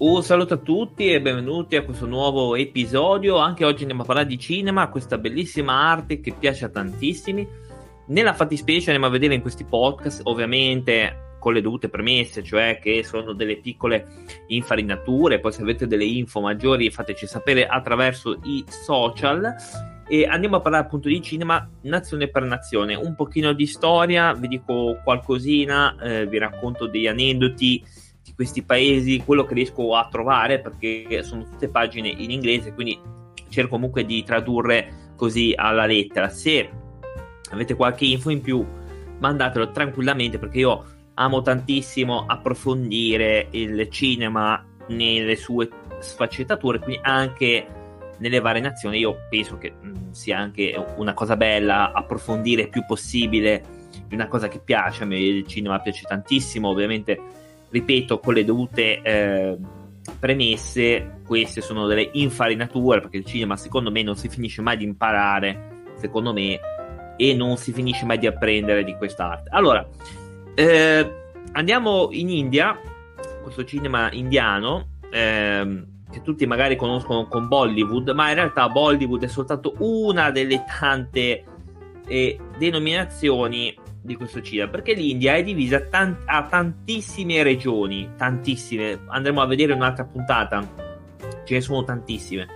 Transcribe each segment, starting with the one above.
Un saluto a tutti e benvenuti a questo nuovo episodio. Anche oggi andiamo a parlare di cinema, questa bellissima arte che piace a tantissimi. Nella fattispecie andiamo a vedere in questi podcast, ovviamente con le dovute premesse, cioè che sono delle piccole infarinature. Poi se avete delle info maggiori fateci sapere attraverso i social. E andiamo a parlare appunto di cinema nazione per nazione, un pochino di storia, vi dico qualcosina, eh, vi racconto degli aneddoti questi paesi quello che riesco a trovare perché sono tutte pagine in inglese, quindi cerco comunque di tradurre così alla lettera. Se avete qualche info in più, mandatelo tranquillamente perché io amo tantissimo approfondire il cinema nelle sue sfaccettature, quindi anche nelle varie nazioni. Io penso che mm, sia anche una cosa bella approfondire il più possibile una cosa che piace. A me il cinema piace tantissimo, ovviamente ripeto, con le dovute eh, premesse, queste sono delle infarinature, perché il cinema secondo me non si finisce mai di imparare, secondo me, e non si finisce mai di apprendere di quest'arte. Allora, eh, andiamo in India, questo cinema indiano, eh, che tutti magari conoscono con Bollywood, ma in realtà Bollywood è soltanto una delle tante eh, denominazioni di questo cinema perché l'India è divisa tant- a tantissime regioni, tantissime, andremo a vedere un'altra puntata, ce ne sono tantissime.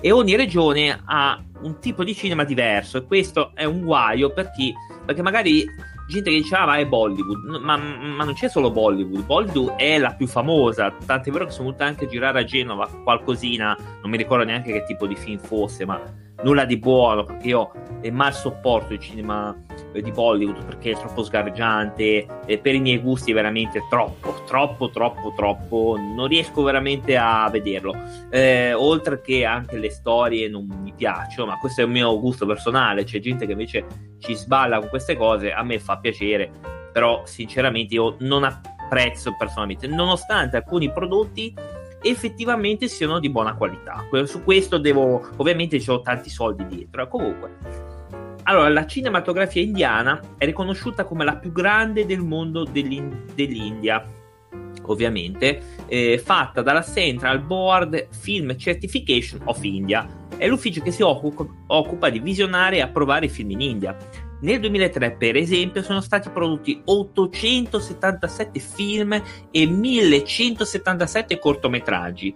E ogni regione ha un tipo di cinema diverso e questo è un guaio per chi, perché magari gente che diceva ah, è Bollywood, ma, ma, non c'è solo Bollywood, Bollywood è la più famosa, tant'è vero che sono venuta anche a girare a Genova qualcosina, non mi ricordo neanche che tipo di film fosse, ma nulla di buono perché io mal sopporto il cinema di Bollywood perché è troppo sgargiante e per i miei gusti è veramente troppo troppo troppo troppo non riesco veramente a vederlo eh, oltre che anche le storie non mi piacciono ma questo è un mio gusto personale c'è gente che invece ci sballa con queste cose a me fa piacere però sinceramente io non apprezzo personalmente nonostante alcuni prodotti effettivamente siano di buona qualità. Su questo devo, ovviamente ci ho tanti soldi dietro. Comunque, allora, la cinematografia indiana è riconosciuta come la più grande del mondo dell'In- dell'India, ovviamente, eh, fatta dalla Central Board Film Certification of India. È l'ufficio che si occupa, occupa di visionare e approvare i film in India. Nel 2003, per esempio, sono stati prodotti 877 film e 1177 cortometraggi.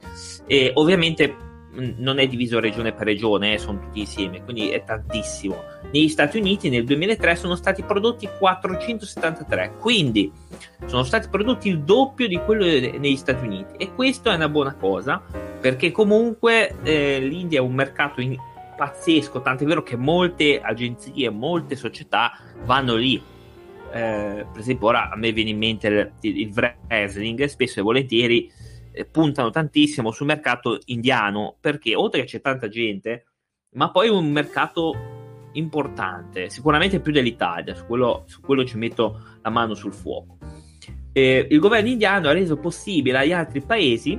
E ovviamente non è diviso regione per regione, eh, sono tutti insieme, quindi è tantissimo. Negli Stati Uniti nel 2003 sono stati prodotti 473, quindi sono stati prodotti il doppio di quello negli Stati Uniti e questo è una buona cosa perché comunque eh, l'India è un mercato in, pazzesco, tant'è vero che molte agenzie, molte società vanno lì. Eh, per esempio, ora a me viene in mente il, il wrestling, spesso e volentieri eh, puntano tantissimo sul mercato indiano perché oltre che c'è tanta gente, ma poi è un mercato importante, sicuramente più dell'Italia, su quello, su quello ci metto la mano sul fuoco. Eh, il governo indiano ha reso possibile agli altri paesi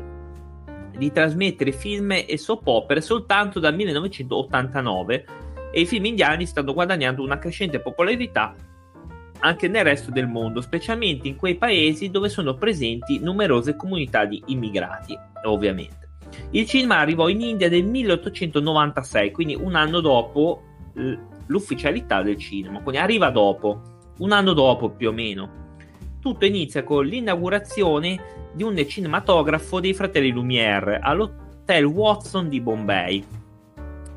di trasmettere film e soap opere soltanto dal 1989 e i film indiani stanno guadagnando una crescente popolarità anche nel resto del mondo, specialmente in quei paesi dove sono presenti numerose comunità di immigrati, ovviamente. Il cinema arrivò in India nel 1896, quindi un anno dopo l'ufficialità del cinema, quindi arriva dopo, un anno dopo più o meno. Tutto inizia con l'inaugurazione di un cinematografo dei fratelli Lumière all'Hotel Watson di Bombay,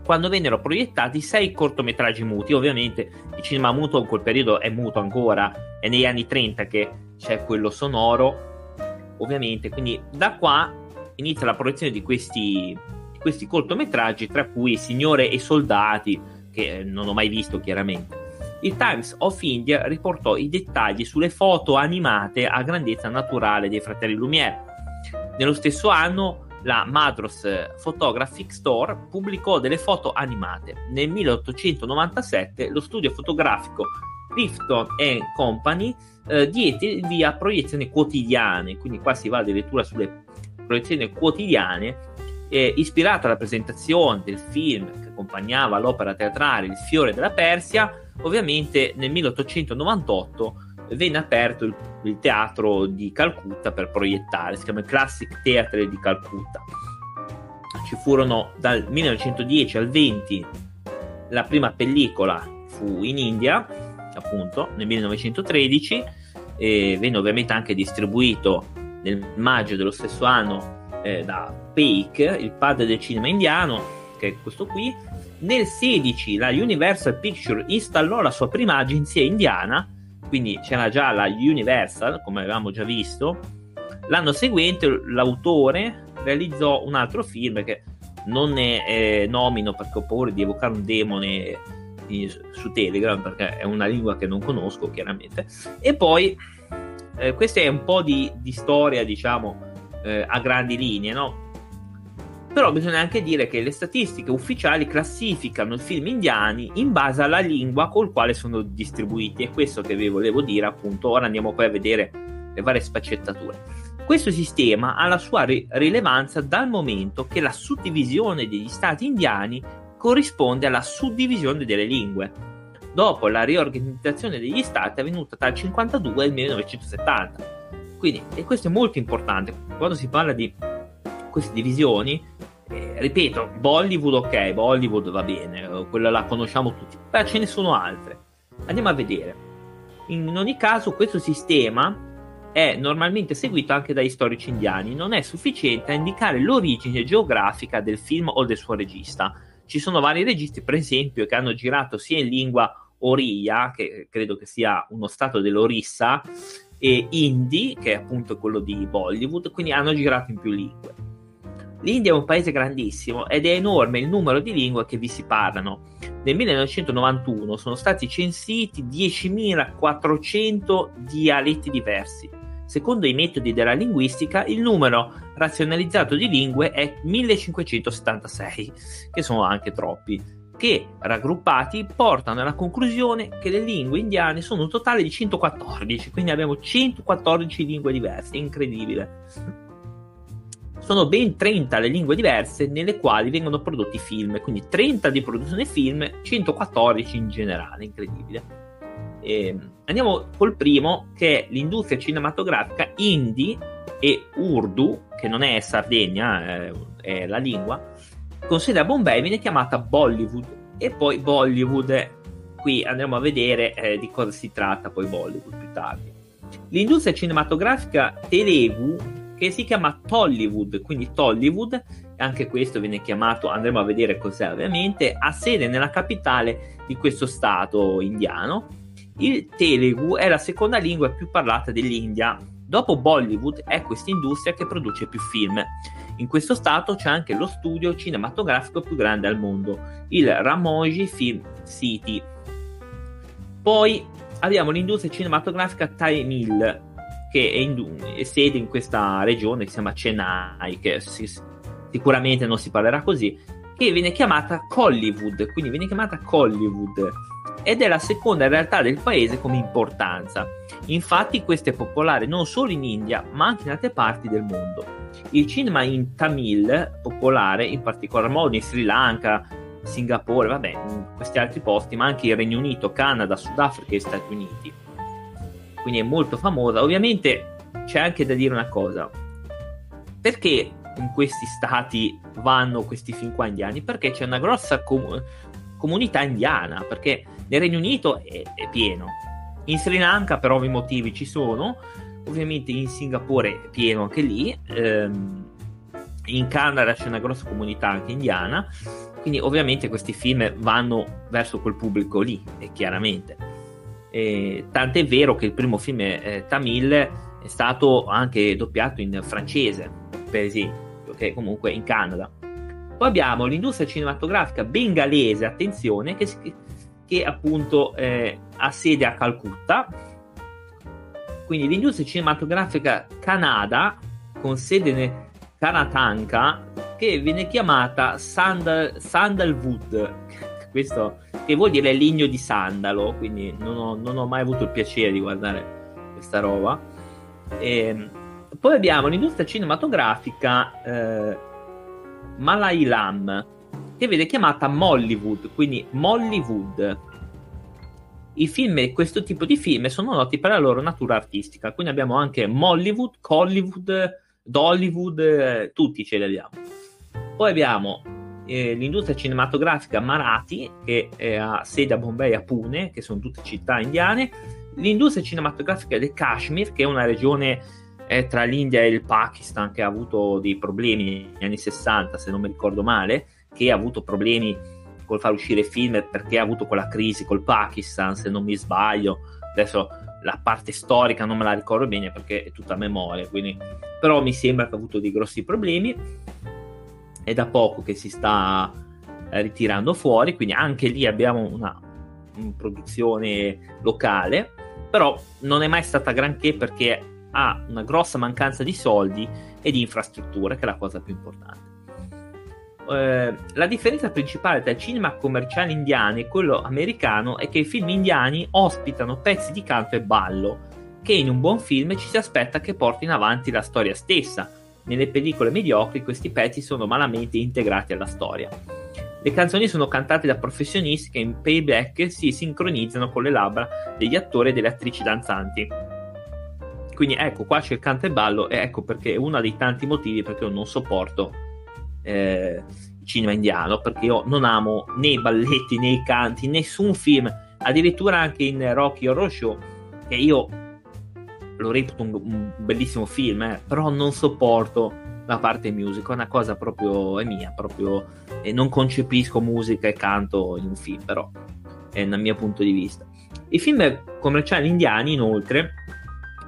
quando vennero proiettati sei cortometraggi muti. Ovviamente il cinema muto in quel periodo è muto ancora, è negli anni 30 che c'è quello sonoro, ovviamente. Quindi da qua inizia la proiezione di questi, di questi cortometraggi, tra cui Signore e Soldati, che non ho mai visto chiaramente il Times of India riportò i dettagli sulle foto animate a grandezza naturale dei fratelli Lumière. Nello stesso anno la Madros Photographic Store pubblicò delle foto animate. Nel 1897 lo studio fotografico Clifton Company eh, diede via proiezioni quotidiane, quindi qua si va addirittura sulle proiezioni quotidiane, eh, ispirata alla presentazione del film che accompagnava l'opera teatrale Il fiore della Persia, Ovviamente nel 1898 venne aperto il, il teatro di Calcutta per proiettare, si chiama Classic Theatre di Calcutta. Ci furono dal 1910 al 20 la prima pellicola fu in India, appunto, nel 1913, e venne ovviamente anche distribuito nel maggio dello stesso anno eh, da Peik, il padre del cinema indiano, che è questo qui. Nel 16 la Universal Picture installò la sua prima agenzia indiana, quindi c'era già la Universal, come avevamo già visto. L'anno seguente l'autore realizzò un altro film che non ne eh, nomino perché ho paura di evocare un demone di, su Telegram perché è una lingua che non conosco chiaramente e poi eh, questa è un po' di, di storia diciamo eh, a grandi linee no? Però bisogna anche dire che le statistiche ufficiali classificano i film indiani in base alla lingua col quale sono distribuiti è questo che vi volevo dire appunto ora andiamo poi a vedere le varie sfaccettature questo sistema ha la sua ri- rilevanza dal momento che la suddivisione degli stati indiani corrisponde alla suddivisione delle lingue. Dopo la riorganizzazione degli stati avvenuta tra il 52 e il 1970. Quindi, e questo è molto importante, quando si parla di queste divisioni, eh, ripeto, Bollywood ok, Bollywood va bene, quella la conosciamo tutti, ma ce ne sono altre. Andiamo a vedere. In ogni caso questo sistema è normalmente seguito anche dai storici indiani, non è sufficiente a indicare l'origine geografica del film o del suo regista. Ci sono vari registi, per esempio, che hanno girato sia in lingua Oriya, che credo che sia uno stato dell'Orissa, e Hindi, che è appunto quello di Bollywood, quindi hanno girato in più lingue. L'India è un paese grandissimo ed è enorme il numero di lingue che vi si parlano. Nel 1991 sono stati censiti 10.400 dialetti diversi Secondo i metodi della linguistica, il numero razionalizzato di lingue è 1576, che sono anche troppi, che raggruppati portano alla conclusione che le lingue indiane sono un totale di 114, quindi abbiamo 114 lingue diverse, incredibile. Sono ben 30 le lingue diverse nelle quali vengono prodotti film, quindi 30 di produzione film, 114 in generale, incredibile. Eh, andiamo col primo, che è l'industria cinematografica hindi e urdu, che non è Sardegna, è, è la lingua, con sede a Bombay viene chiamata Bollywood. E poi Bollywood, qui andremo a vedere eh, di cosa si tratta poi Bollywood più tardi. L'industria cinematografica Telugu, che si chiama Tollywood, quindi Tollywood, anche questo viene chiamato, andremo a vedere cos'è ovviamente, ha sede nella capitale di questo stato indiano il Telugu è la seconda lingua più parlata dell'India. Dopo Bollywood è questa industria che produce più film. In questo stato c'è anche lo studio cinematografico più grande al mondo, il Ramoji Film City. Poi abbiamo l'industria cinematografica Tamil, che è, in, è sede in questa regione che si chiama Chennai, che si, sicuramente non si parlerà così, che viene chiamata Collywood, quindi viene chiamata Collywood ed è la seconda realtà del paese come importanza. Infatti questo è popolare non solo in India, ma anche in altre parti del mondo. Il cinema in Tamil, popolare in particolar modo in Sri Lanka, Singapore, vabbè, in questi altri posti, ma anche il Regno Unito, Canada, Sudafrica e Stati Uniti. Quindi è molto famosa. Ovviamente c'è anche da dire una cosa. Perché in questi stati vanno questi film qua indiani? Perché c'è una grossa com- comunità indiana, perché nel Regno Unito è, è pieno. In Sri Lanka, per ovvi motivi, ci sono. Ovviamente in Singapore è pieno anche lì. Ehm, in Canada c'è una grossa comunità anche indiana. Quindi, ovviamente, questi film vanno verso quel pubblico lì, e chiaramente. E, tant'è vero che il primo film eh, Tamil è stato anche doppiato in francese, per esempio, che comunque in Canada. Poi abbiamo l'industria cinematografica bengalese, attenzione, che, che appunto eh, ha sede a Calcutta. Quindi l'industria cinematografica Canada, con sede nel Kanatanka, che viene chiamata Sandal, Sandalwood, questo che vuol dire legno di sandalo, quindi non ho, non ho mai avuto il piacere di guardare questa roba. E, ehm, poi abbiamo l'industria cinematografica eh, Malayalam, che viene chiamata Mollywood, quindi Mollywood. I film, questo tipo di film sono noti per la loro natura artistica, quindi abbiamo anche Mollywood, Hollywood, Dollywood, eh, tutti ce li abbiamo. Poi abbiamo eh, l'industria cinematografica Marathi, che ha sede a Bombay e a Pune, che sono tutte città indiane, l'industria cinematografica del Kashmir, che è una regione eh, tra l'India e il Pakistan che ha avuto dei problemi negli anni 60, se non mi ricordo male, che ha avuto problemi col far uscire film perché ha avuto quella crisi col Pakistan, se non mi sbaglio. Adesso la parte storica non me la ricordo bene perché è tutta a memoria, quindi... però mi sembra che ha avuto dei grossi problemi. È da poco che si sta eh, ritirando fuori, quindi anche lì abbiamo una, produzione locale, però non è mai stata granché perché ha una grossa mancanza di soldi e di infrastrutture, che è la cosa più importante. Eh, la differenza principale tra il cinema commerciale indiano e quello americano è che i film indiani ospitano pezzi di canto e ballo, che in un buon film ci si aspetta che portino avanti la storia stessa. Nelle pellicole mediocri questi pezzi sono malamente integrati alla storia. Le canzoni sono cantate da professionisti che in playback si sincronizzano con le labbra degli attori e delle attrici danzanti. Quindi ecco, qua c'è il canto e ballo e ecco perché è uno dei tanti motivi perché io non sopporto eh, il cinema indiano, perché io non amo né i balletti né i canti, nessun film, addirittura anche in Rocky Horror Show, che io lo reputo un, un bellissimo film, eh, però non sopporto la parte musica, è una cosa proprio è mia, proprio e non concepisco musica e canto in un film, però è dal mio punto di vista. I film commerciali indiani, inoltre,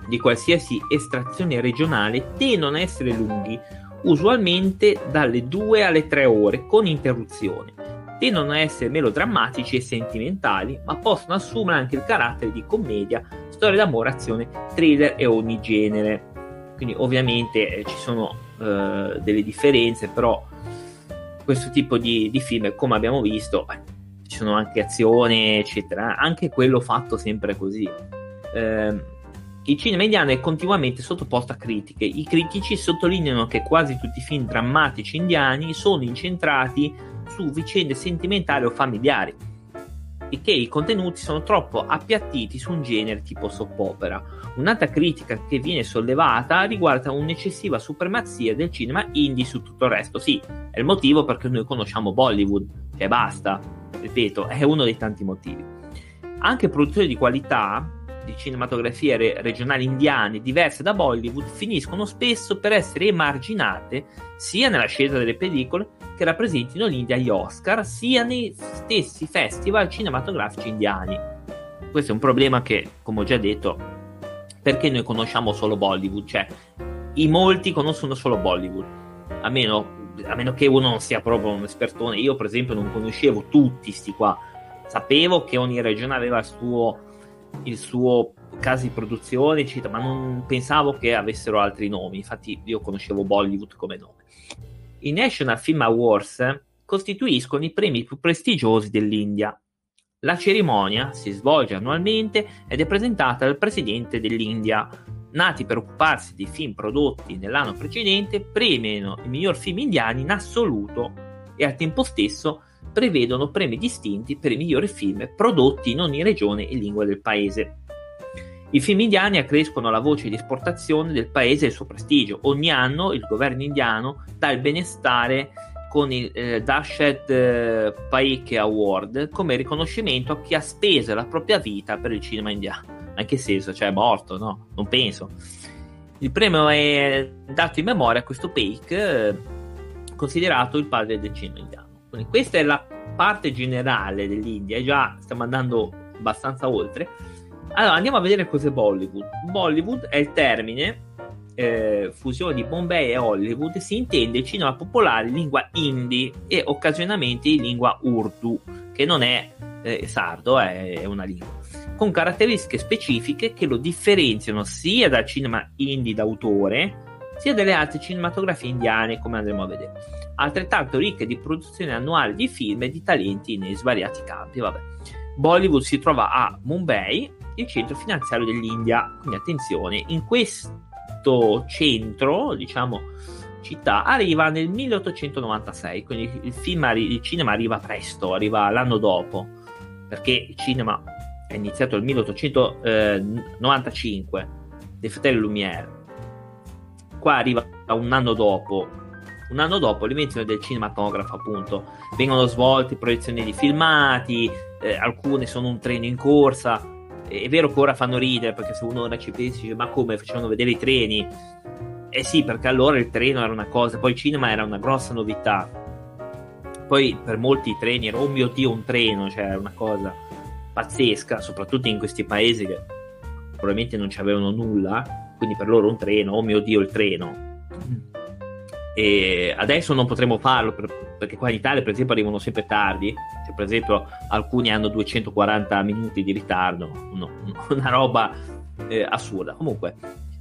di qualsiasi estrazione regionale tendono a essere lunghi, usualmente dalle 2 alle 3 ore, con interruzioni. Tendono a essere melodrammatici e sentimentali, ma possono assumere anche il carattere di commedia, storia d'amore, azione, thriller e ogni genere. Quindi ovviamente eh, ci sono eh, delle differenze, però questo tipo di, di film, come abbiamo visto, eh, ci sono anche azioni, eccetera, anche quello fatto sempre così. Eh, il cinema indiano è continuamente sottoposto a critiche. I critici sottolineano che quasi tutti i film drammatici indiani sono incentrati su vicende sentimentali o familiari e che i contenuti sono troppo appiattiti su un genere tipo soppopera. Un'altra critica che viene sollevata riguarda un'eccessiva supremazia del cinema indie su tutto il resto. Sì, è il motivo perché noi conosciamo Bollywood, e basta, ripeto, è uno dei tanti motivi. Anche produzioni di qualità di cinematografie re- regionali indiane diverse da Bollywood finiscono spesso per essere emarginate sia nella scelta delle pellicole che rappresentino l'India agli Oscar, sia nei stessi festival cinematografici indiani. Questo è un problema che, come ho già detto, perché noi conosciamo solo Bollywood, cioè i molti conoscono solo Bollywood, a meno, a meno che uno non sia proprio un espertone. Io, per esempio, non conoscevo tutti sti qua. Sapevo che ogni regione aveva il suo il suo caso di produzione, eccetera, ma non pensavo che avessero altri nomi. Infatti, io conoscevo Bollywood come nome. I National Film Awards costituiscono i premi più prestigiosi dell'India. La cerimonia si svolge annualmente ed è presentata dal presidente dell'India. Nati per occuparsi di film prodotti nell'anno precedente, premiano i miglior film indiani in assoluto e al tempo stesso prevedono premi distinti per i migliori film prodotti in ogni regione e lingua del paese. I film indiani accrescono la voce di esportazione del paese e il suo prestigio. Ogni anno il governo indiano dà il benestare con il eh, Dashed eh, Paike Award come riconoscimento a chi ha speso la propria vita per il cinema indiano. Anche senso, cioè è morto, no? Non penso. Il premio è dato in memoria a questo Paik, eh, considerato il padre del cinema indiano. Questa è la parte generale dell'India, già stiamo andando abbastanza oltre. Allora andiamo a vedere cos'è Bollywood. Bollywood è il termine eh, fusione di Bombay e Hollywood, si intende cinema popolare in lingua hindi e occasionalmente in lingua urdu, che non è eh, sardo, è, è una lingua, con caratteristiche specifiche che lo differenziano sia dal cinema hindi d'autore, sia dalle altre cinematografie indiane, come andremo a vedere altrettanto ricche di produzione annuale di film e di talenti nei svariati campi. Vabbè. Bollywood si trova a Mumbai, il centro finanziario dell'India. Quindi attenzione, in questo centro, diciamo, città, arriva nel 1896, quindi il, film, il cinema arriva presto, arriva l'anno dopo, perché il cinema è iniziato nel 1895 dei fratelli Lumière. Qua arriva un anno dopo. Un anno dopo l'invenzione del cinematografo, appunto, vengono svolte proiezioni di filmati, eh, alcune sono un treno in corsa. È vero che ora fanno ridere perché se uno ora ci pensa, dice, ma come facevano vedere i treni? Eh sì, perché allora il treno era una cosa, poi il cinema era una grossa novità. Poi per molti i treni era, oh mio dio, un treno, cioè una cosa pazzesca, soprattutto in questi paesi che probabilmente non ci avevano nulla, quindi per loro un treno, oh mio dio il treno. E adesso non potremo farlo per, perché qua in Italia per esempio arrivano sempre tardi, cioè, per esempio alcuni hanno 240 minuti di ritardo, no, una roba eh, assurda. Comunque,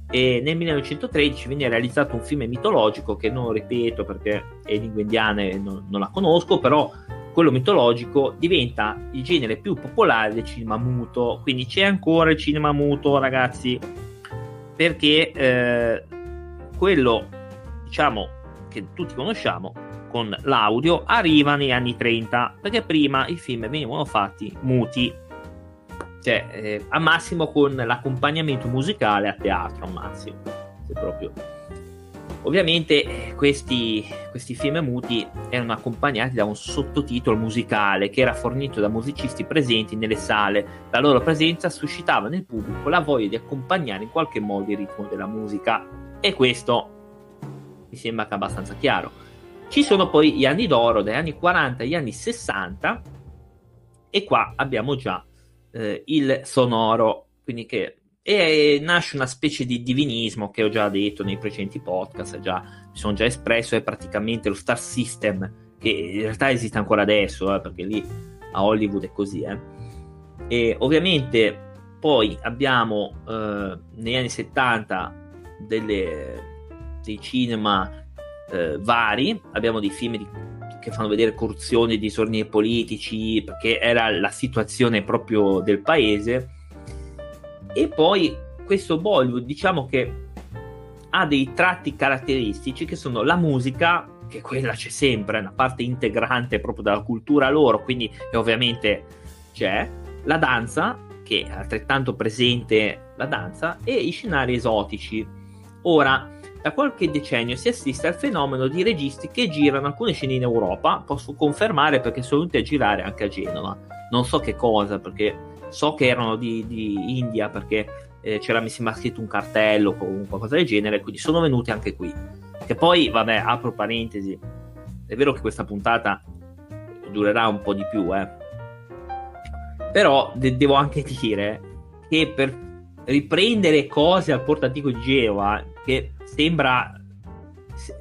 e nel 1913 viene realizzato un film mitologico che non ripeto perché è lingua indiana e non, non la conosco, però quello mitologico diventa il genere più popolare del cinema muto. Quindi c'è ancora il cinema muto, ragazzi, perché eh, quello, diciamo, che tutti conosciamo con l'audio arriva negli anni 30, perché prima i film venivano fatti muti, cioè eh, a massimo con l'accompagnamento musicale a teatro, a massimo, se proprio Ovviamente eh, questi, questi, film muti erano accompagnati da un sottotitolo musicale che era fornito da musicisti presenti nelle sale. La loro presenza suscitava nel pubblico la voglia di accompagnare in qualche modo il ritmo della musica. E questo mi sembra che abbastanza chiaro. Ci sono poi gli anni d'oro, dagli anni 40 agli anni 60, e qua abbiamo già eh, il sonoro, quindi che e nasce una specie di divinismo che ho già detto nei precedenti podcast, già, mi sono già espresso, è praticamente lo star system che in realtà esiste ancora adesso, eh, perché lì a Hollywood è così. Eh. E ovviamente poi abbiamo eh, negli anni 70 delle, dei cinema eh, vari, abbiamo dei film di, che fanno vedere corruzione, disordini politici, perché era la situazione proprio del paese e poi questo Bollywood, diciamo che ha dei tratti caratteristici che sono la musica, che quella c'è sempre, è una parte integrante proprio della cultura loro, quindi ovviamente c'è, la danza, che è altrettanto presente la danza, e i scenari esotici. Ora, da qualche decennio si assiste al fenomeno di registi che girano alcune scene in Europa, posso confermare perché sono venuti a girare anche a Genova, non so che cosa, perché so che erano di, di India perché eh, c'era mi sembra scritto un cartello o qualcosa del genere, quindi sono venuti anche qui. Che poi, vabbè, apro parentesi, è vero che questa puntata durerà un po' di più, eh. Però de- devo anche dire che per riprendere cose al Porto Antico di Genova, che sembra,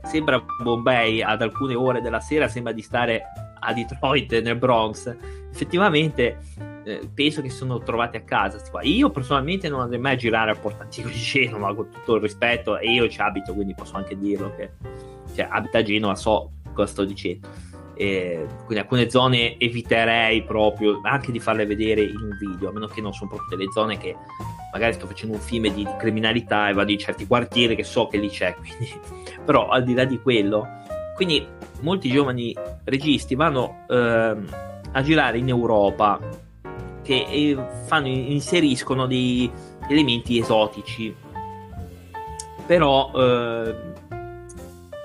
sembra Bombay ad alcune ore della sera, sembra di stare a Detroit nel Bronx, effettivamente eh, penso che sono trovati a casa. Io personalmente non andrei mai a girare al Porto Antico di Genova, con tutto il rispetto, e io ci abito, quindi posso anche dirlo che cioè, abita a Genova, so cosa sto dicendo. E quindi alcune zone eviterei proprio anche di farle vedere in un video, a meno che non sono proprio delle zone che magari sto facendo un film di, di criminalità e vado in certi quartieri che so che lì c'è. Quindi... Però al di là di quello, quindi molti giovani registi vanno ehm, a girare in Europa che eh, fanno, inseriscono dei elementi esotici. Però eh,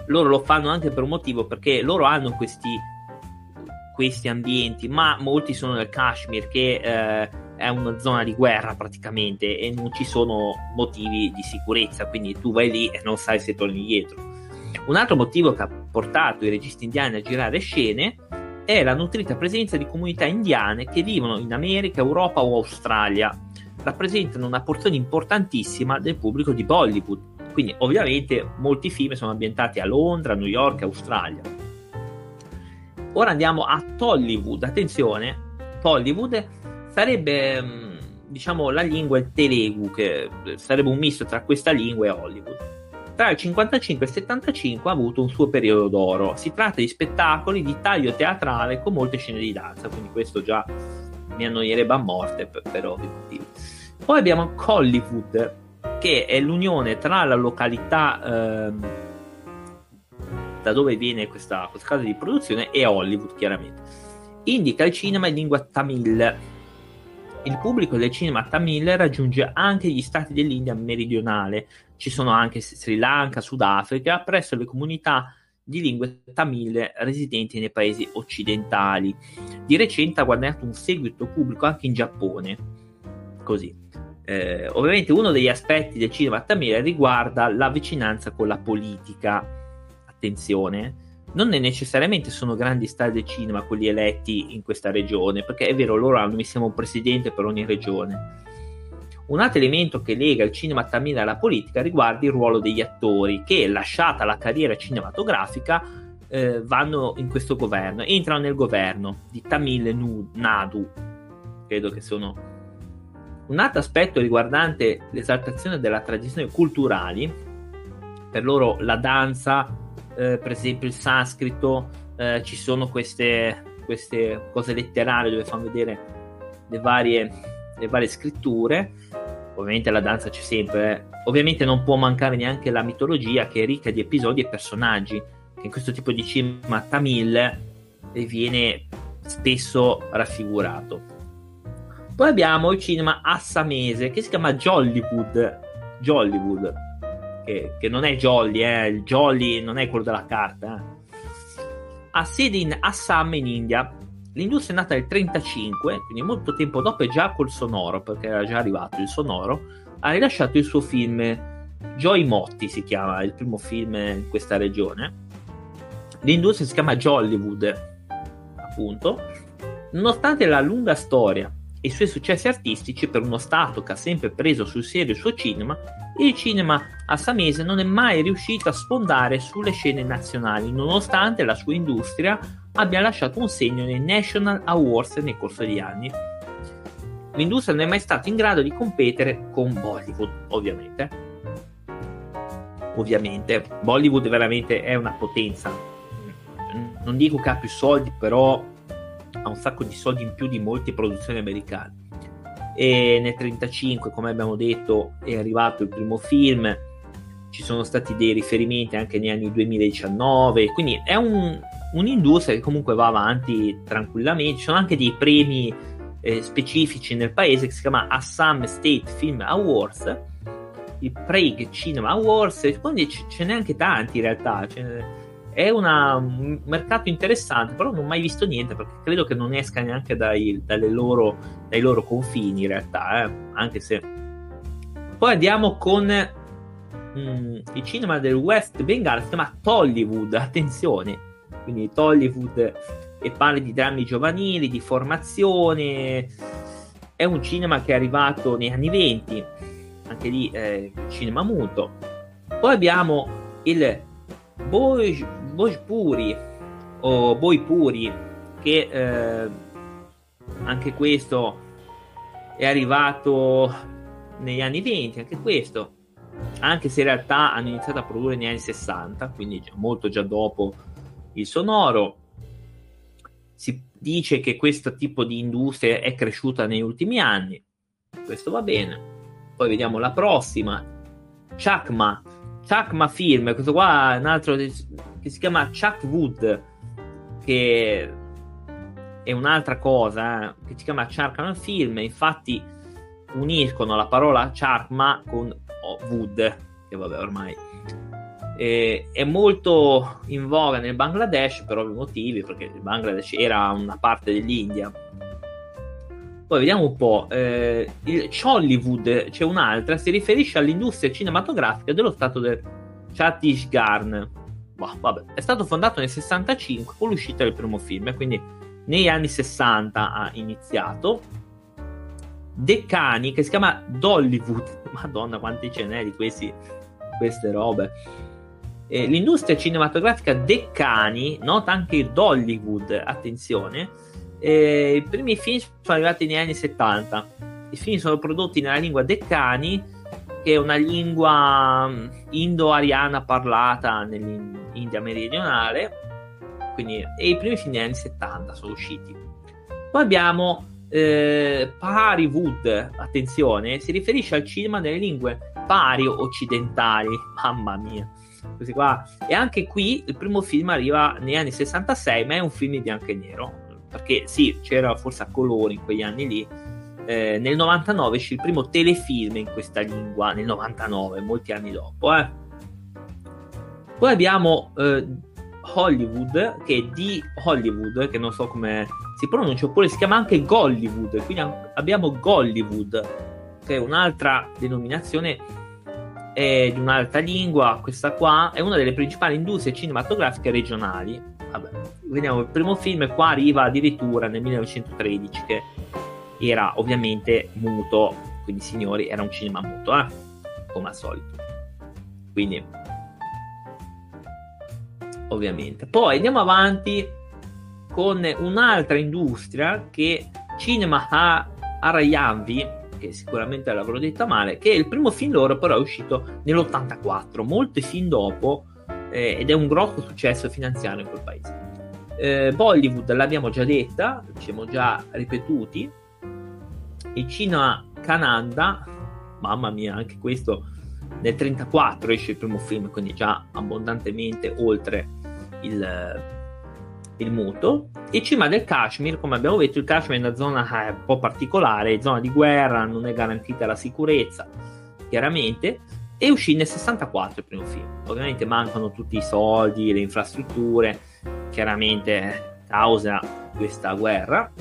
loro lo fanno anche per un motivo, perché loro hanno questi, questi ambienti, ma molti sono nel Kashmir, che eh, è una zona di guerra praticamente, e non ci sono motivi di sicurezza, quindi tu vai lì e non sai se torni indietro. Un altro motivo che ha portato i registi indiani a girare scene è la nutrita presenza di comunità indiane che vivono in America, Europa o Australia. Rappresentano una porzione importantissima del pubblico di Bollywood. Quindi, ovviamente, molti film sono ambientati a Londra, New York e Australia. Ora andiamo a Tollywood. Attenzione, Tollywood sarebbe, mm, diciamo, la lingua il Telugu, che sarebbe un misto tra questa lingua e Hollywood tra il 55 e il 75 ha avuto un suo periodo d'oro. Si tratta di spettacoli di taglio teatrale con molte scene di danza, quindi questo già mi annoierebbe a morte per, ovvi motivi. Poi abbiamo Hollywood, che è l'unione tra la località ehm, da dove viene questa, questa casa di produzione e Hollywood, chiaramente. Indica il cinema in lingua tamil. Il pubblico del cinema tamil raggiunge anche gli stati dell'India meridionale. Ci sono anche Sri Lanka, Sudafrica, presso le comunità di lingue tamil residenti nei paesi occidentali. Di recente ha guadagnato un seguito pubblico anche in Giappone. Così. Eh, ovviamente uno degli aspetti del cinema tamil riguarda la vicinanza con la politica. Attenzione, non necessariamente sono grandi star del cinema quelli eletti in questa regione, perché è vero, loro hanno insieme un presidente per ogni regione. Un altro elemento che lega il cinema tamile alla politica riguarda il ruolo degli attori, che lasciata la carriera cinematografica eh, vanno in questo governo, entrano nel governo di Tamil Nadu, credo che sono. Un altro aspetto riguardante l'esaltazione della tradizione culturali, per loro la danza, eh, per esempio il sanscrito, eh, ci sono queste, queste, cose letterarie dove fanno vedere le varie, le varie scritture. Ovviamente la danza c'è sempre, eh. ovviamente non può mancare neanche la mitologia che è ricca di episodi e personaggi, che in questo tipo di cinema tamil viene spesso raffigurato. Poi abbiamo il cinema assamese che si chiama Jollywood. Jollywood che, che non è Jolly, eh, il Jolly non è quello della carta. Eh. Ha sede in Assam in India. L'industria è nata nel 1935, quindi molto tempo dopo e già col sonoro, perché era già arrivato il sonoro, ha rilasciato il suo film Joy Motti si chiama, il primo film in questa regione. L'industria si chiama Jollywood, appunto. Nonostante la lunga storia e i suoi successi artistici per uno Stato che ha sempre preso sul serio il suo cinema, il cinema assamese non è mai riuscito a sfondare sulle scene nazionali, nonostante la sua industria abbia lasciato un segno nei National Awards nel corso degli anni. L'industria non è mai stata in grado di competere con Bollywood, ovviamente. Ovviamente, Bollywood veramente è una potenza. Non dico che ha più soldi, però ha un sacco di soldi in più di molte produzioni americane. E nel 1935, come abbiamo detto, è arrivato il primo film, ci sono stati dei riferimenti anche negli anni 2019, quindi è un, un'industria che comunque va avanti tranquillamente, ci sono anche dei premi eh, specifici nel paese che si chiama Assam State Film Awards, il Prague Cinema Awards, quindi ce n'è anche tanti in realtà, è una, un mercato interessante, però non ho mai visto niente perché credo che non esca neanche dai, loro, dai loro, confini in realtà, eh? anche se... Poi andiamo con mm, il cinema del West Bengal, si chiama Tollywood, attenzione, quindi Tollywood e parla di drammi giovanili, di formazione, è un cinema che è arrivato negli anni 20, anche lì eh, cinema muto. Poi abbiamo il Boj, Bojpuri o Boipuri che eh, anche questo è arrivato negli anni 20, anche questo, anche se in realtà hanno iniziato a produrre negli anni 60, quindi molto già dopo il sonoro. Si dice che questo tipo di industria è cresciuta negli ultimi anni, questo va bene. Poi vediamo la prossima, Chakma, Chakma Film, questo qua è un altro che si chiama Chuck Wood, che è un'altra cosa, eh, che si chiama Chakma Film, infatti uniscono la parola Chakma con Wood, che vabbè ormai eh, è molto in voga nel Bangladesh per ovvi motivi, perché il Bangladesh era una parte dell'India poi vediamo un po', eh, il Chollywood, c'è un'altra, si riferisce all'industria cinematografica dello stato del Chhattisgarh. Boh, vabbè. È stato fondato nel 65 con l'uscita del primo film, quindi negli anni 60 ha iniziato. Deccani, che si chiama Dollywood, madonna quanti ce n'è di questi, queste robe. Eh, l'industria cinematografica Deccani, nota anche Dollywood, attenzione, e I primi film sono arrivati negli anni 70. I film sono prodotti nella lingua Deccani, che è una lingua mm, indo-ariana parlata nell'India meridionale. Quindi, e i primi film negli anni 70 sono usciti. Poi abbiamo eh, Pariwood, attenzione, si riferisce al cinema nelle lingue pari occidentali. Mamma mia. Qua. E anche qui il primo film arriva negli anni 66, ma è un film in bianco e nero perché sì, c'era forse a colori in quegli anni lì, eh, nel 99 uscì il primo telefilm in questa lingua, nel 99, molti anni dopo. Eh. Poi abbiamo eh, Hollywood, che è di Hollywood, che non so come si pronuncia, oppure si chiama anche Gollywood, quindi abbiamo Gollywood, che è un'altra denominazione di un'altra lingua, questa qua è una delle principali industrie cinematografiche regionali. Vabbè, vediamo il primo film, qua arriva addirittura nel 1913, che era ovviamente muto, quindi signori, era un cinema muto, eh? come al solito. Quindi, ovviamente. Poi andiamo avanti con un'altra industria che Cinema Arayanvi che sicuramente l'avrò detta male, che il primo film loro però è uscito nell'84, molti film dopo, eh, ed è un grosso successo finanziario in quel paese. Eh, Bollywood l'abbiamo già detta, ci siamo già ripetuti, il cinema Cananda, mamma mia, anche questo nel 34 esce il primo film, quindi già abbondantemente oltre il il muto. Il cima del Kashmir, come abbiamo detto, il Kashmir è una zona eh, un po' particolare, zona di guerra, non è garantita la sicurezza, chiaramente. E uscì nel 64 il primo film. Ovviamente mancano tutti i soldi, le infrastrutture, chiaramente causa questa guerra.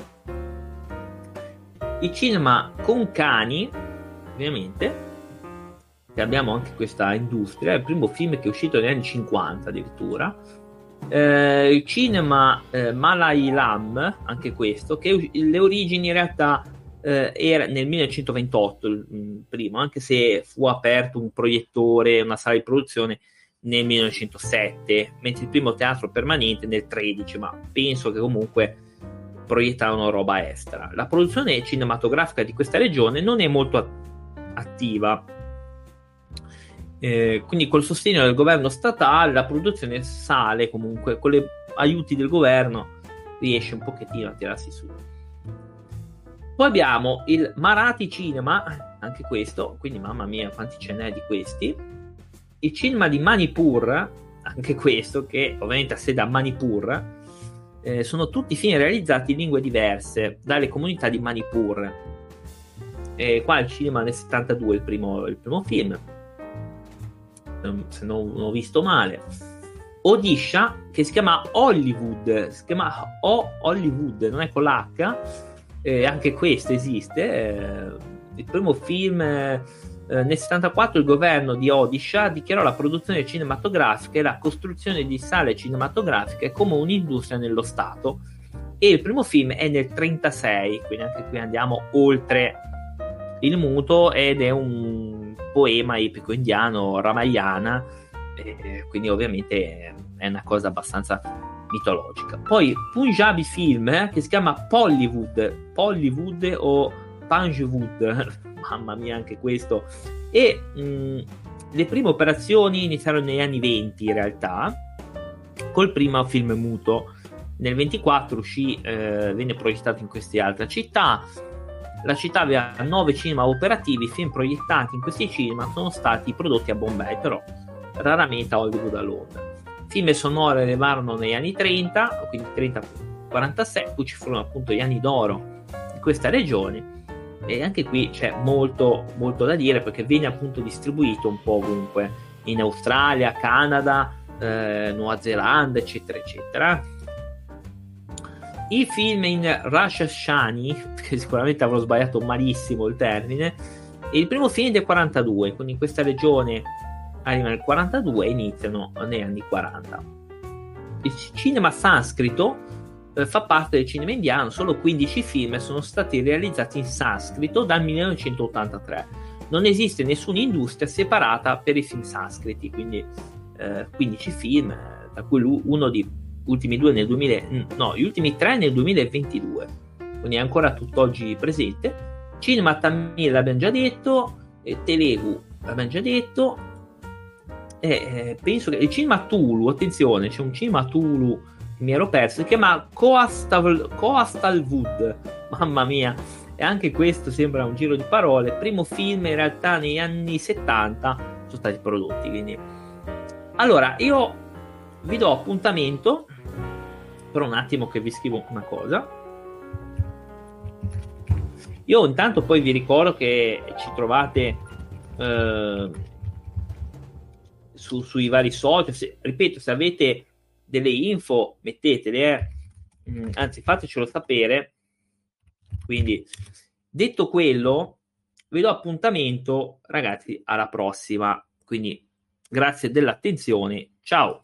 Il cinema con cani, ovviamente, che abbiamo anche questa industria, è il primo film che è uscito negli anni 50 addirittura, eh, il cinema eh, Malayalam, anche questo, che le origini in realtà eh, era nel 1928 il, il primo, anche se fu aperto un proiettore, una sala di produzione nel 1907, mentre il primo teatro permanente nel 13, ma penso che comunque proiettavano roba estera. La produzione cinematografica di questa regione non è molto attiva, eh, quindi col sostegno del governo statale la produzione sale comunque, con gli aiuti del governo riesce un pochettino a tirarsi su. Poi abbiamo il Marathi Cinema, anche questo, quindi mamma mia quanti ce n'è di questi. Il cinema di Manipur, anche questo, che ovviamente ha sede a Manipur, eh, sono tutti film realizzati in lingue diverse dalle comunità di Manipur. E qua il cinema nel 72 il primo, il primo film se non ho visto male. Odisha, che si chiama Hollywood, si chiama o Hollywood, non è con l'H, eh, anche questo esiste. Eh, il primo film eh, nel 74 il governo di Odisha dichiarò la produzione cinematografica e la costruzione di sale cinematografiche come un'industria nello Stato. E il primo film è nel 36, quindi anche qui andiamo oltre il muto ed è un poema epico indiano Ramayana, eh, quindi ovviamente è una cosa abbastanza mitologica. Poi Punjabi Film eh, che si chiama Pollywood, Pollywood o Panjwood, mamma mia anche questo, e mh, le prime operazioni iniziarono negli anni 20 in realtà, col primo film muto. Nel 24 uscì, eh, venne proiettato in queste altre città, la città aveva nove cinema operativi, i film proiettati in questi cinema sono stati prodotti a Bombay, però raramente a Hollywood a Londra. Film sonori arrivarono negli anni 30, quindi 30-46, poi ci furono appunto gli anni d'oro di questa regione. E anche qui c'è molto, molto da dire perché viene appunto distribuito un po' ovunque. In Australia, Canada, eh, Nuova Zelanda, eccetera, eccetera. I film in Rashashani, che sicuramente avrò sbagliato malissimo il termine, il primo film del 42, quindi in questa regione arriva nel 42 e iniziano negli anni 40. Il cinema sanscrito eh, fa parte del cinema indiano, solo 15 film sono stati realizzati in sanscrito dal 1983. Non esiste nessuna industria separata per i film sanscriti, quindi eh, 15 film, da cui uno di ultimi due nel 2000, no, gli ultimi tre nel 2022, quindi è ancora tutt'oggi presente. Cinema Tamil l'abbiamo già detto, eh, Telugu l'abbiamo già detto, eh, penso che il cinema Tulu, attenzione, c'è un cinema Tulu che mi ero perso, si chiama Coastal, Wood, mamma mia, e anche questo sembra un giro di parole, primo film in realtà negli anni 70 sono stati prodotti, quindi... Allora, io vi do appuntamento però un attimo che vi scrivo una cosa. Io intanto poi vi ricordo che ci trovate eh, su, sui vari social. Se, ripeto, se avete delle info, mettetele, eh. mm, anzi fatecelo sapere. Quindi, detto quello, vi do appuntamento, ragazzi, alla prossima. Quindi, grazie dell'attenzione. Ciao.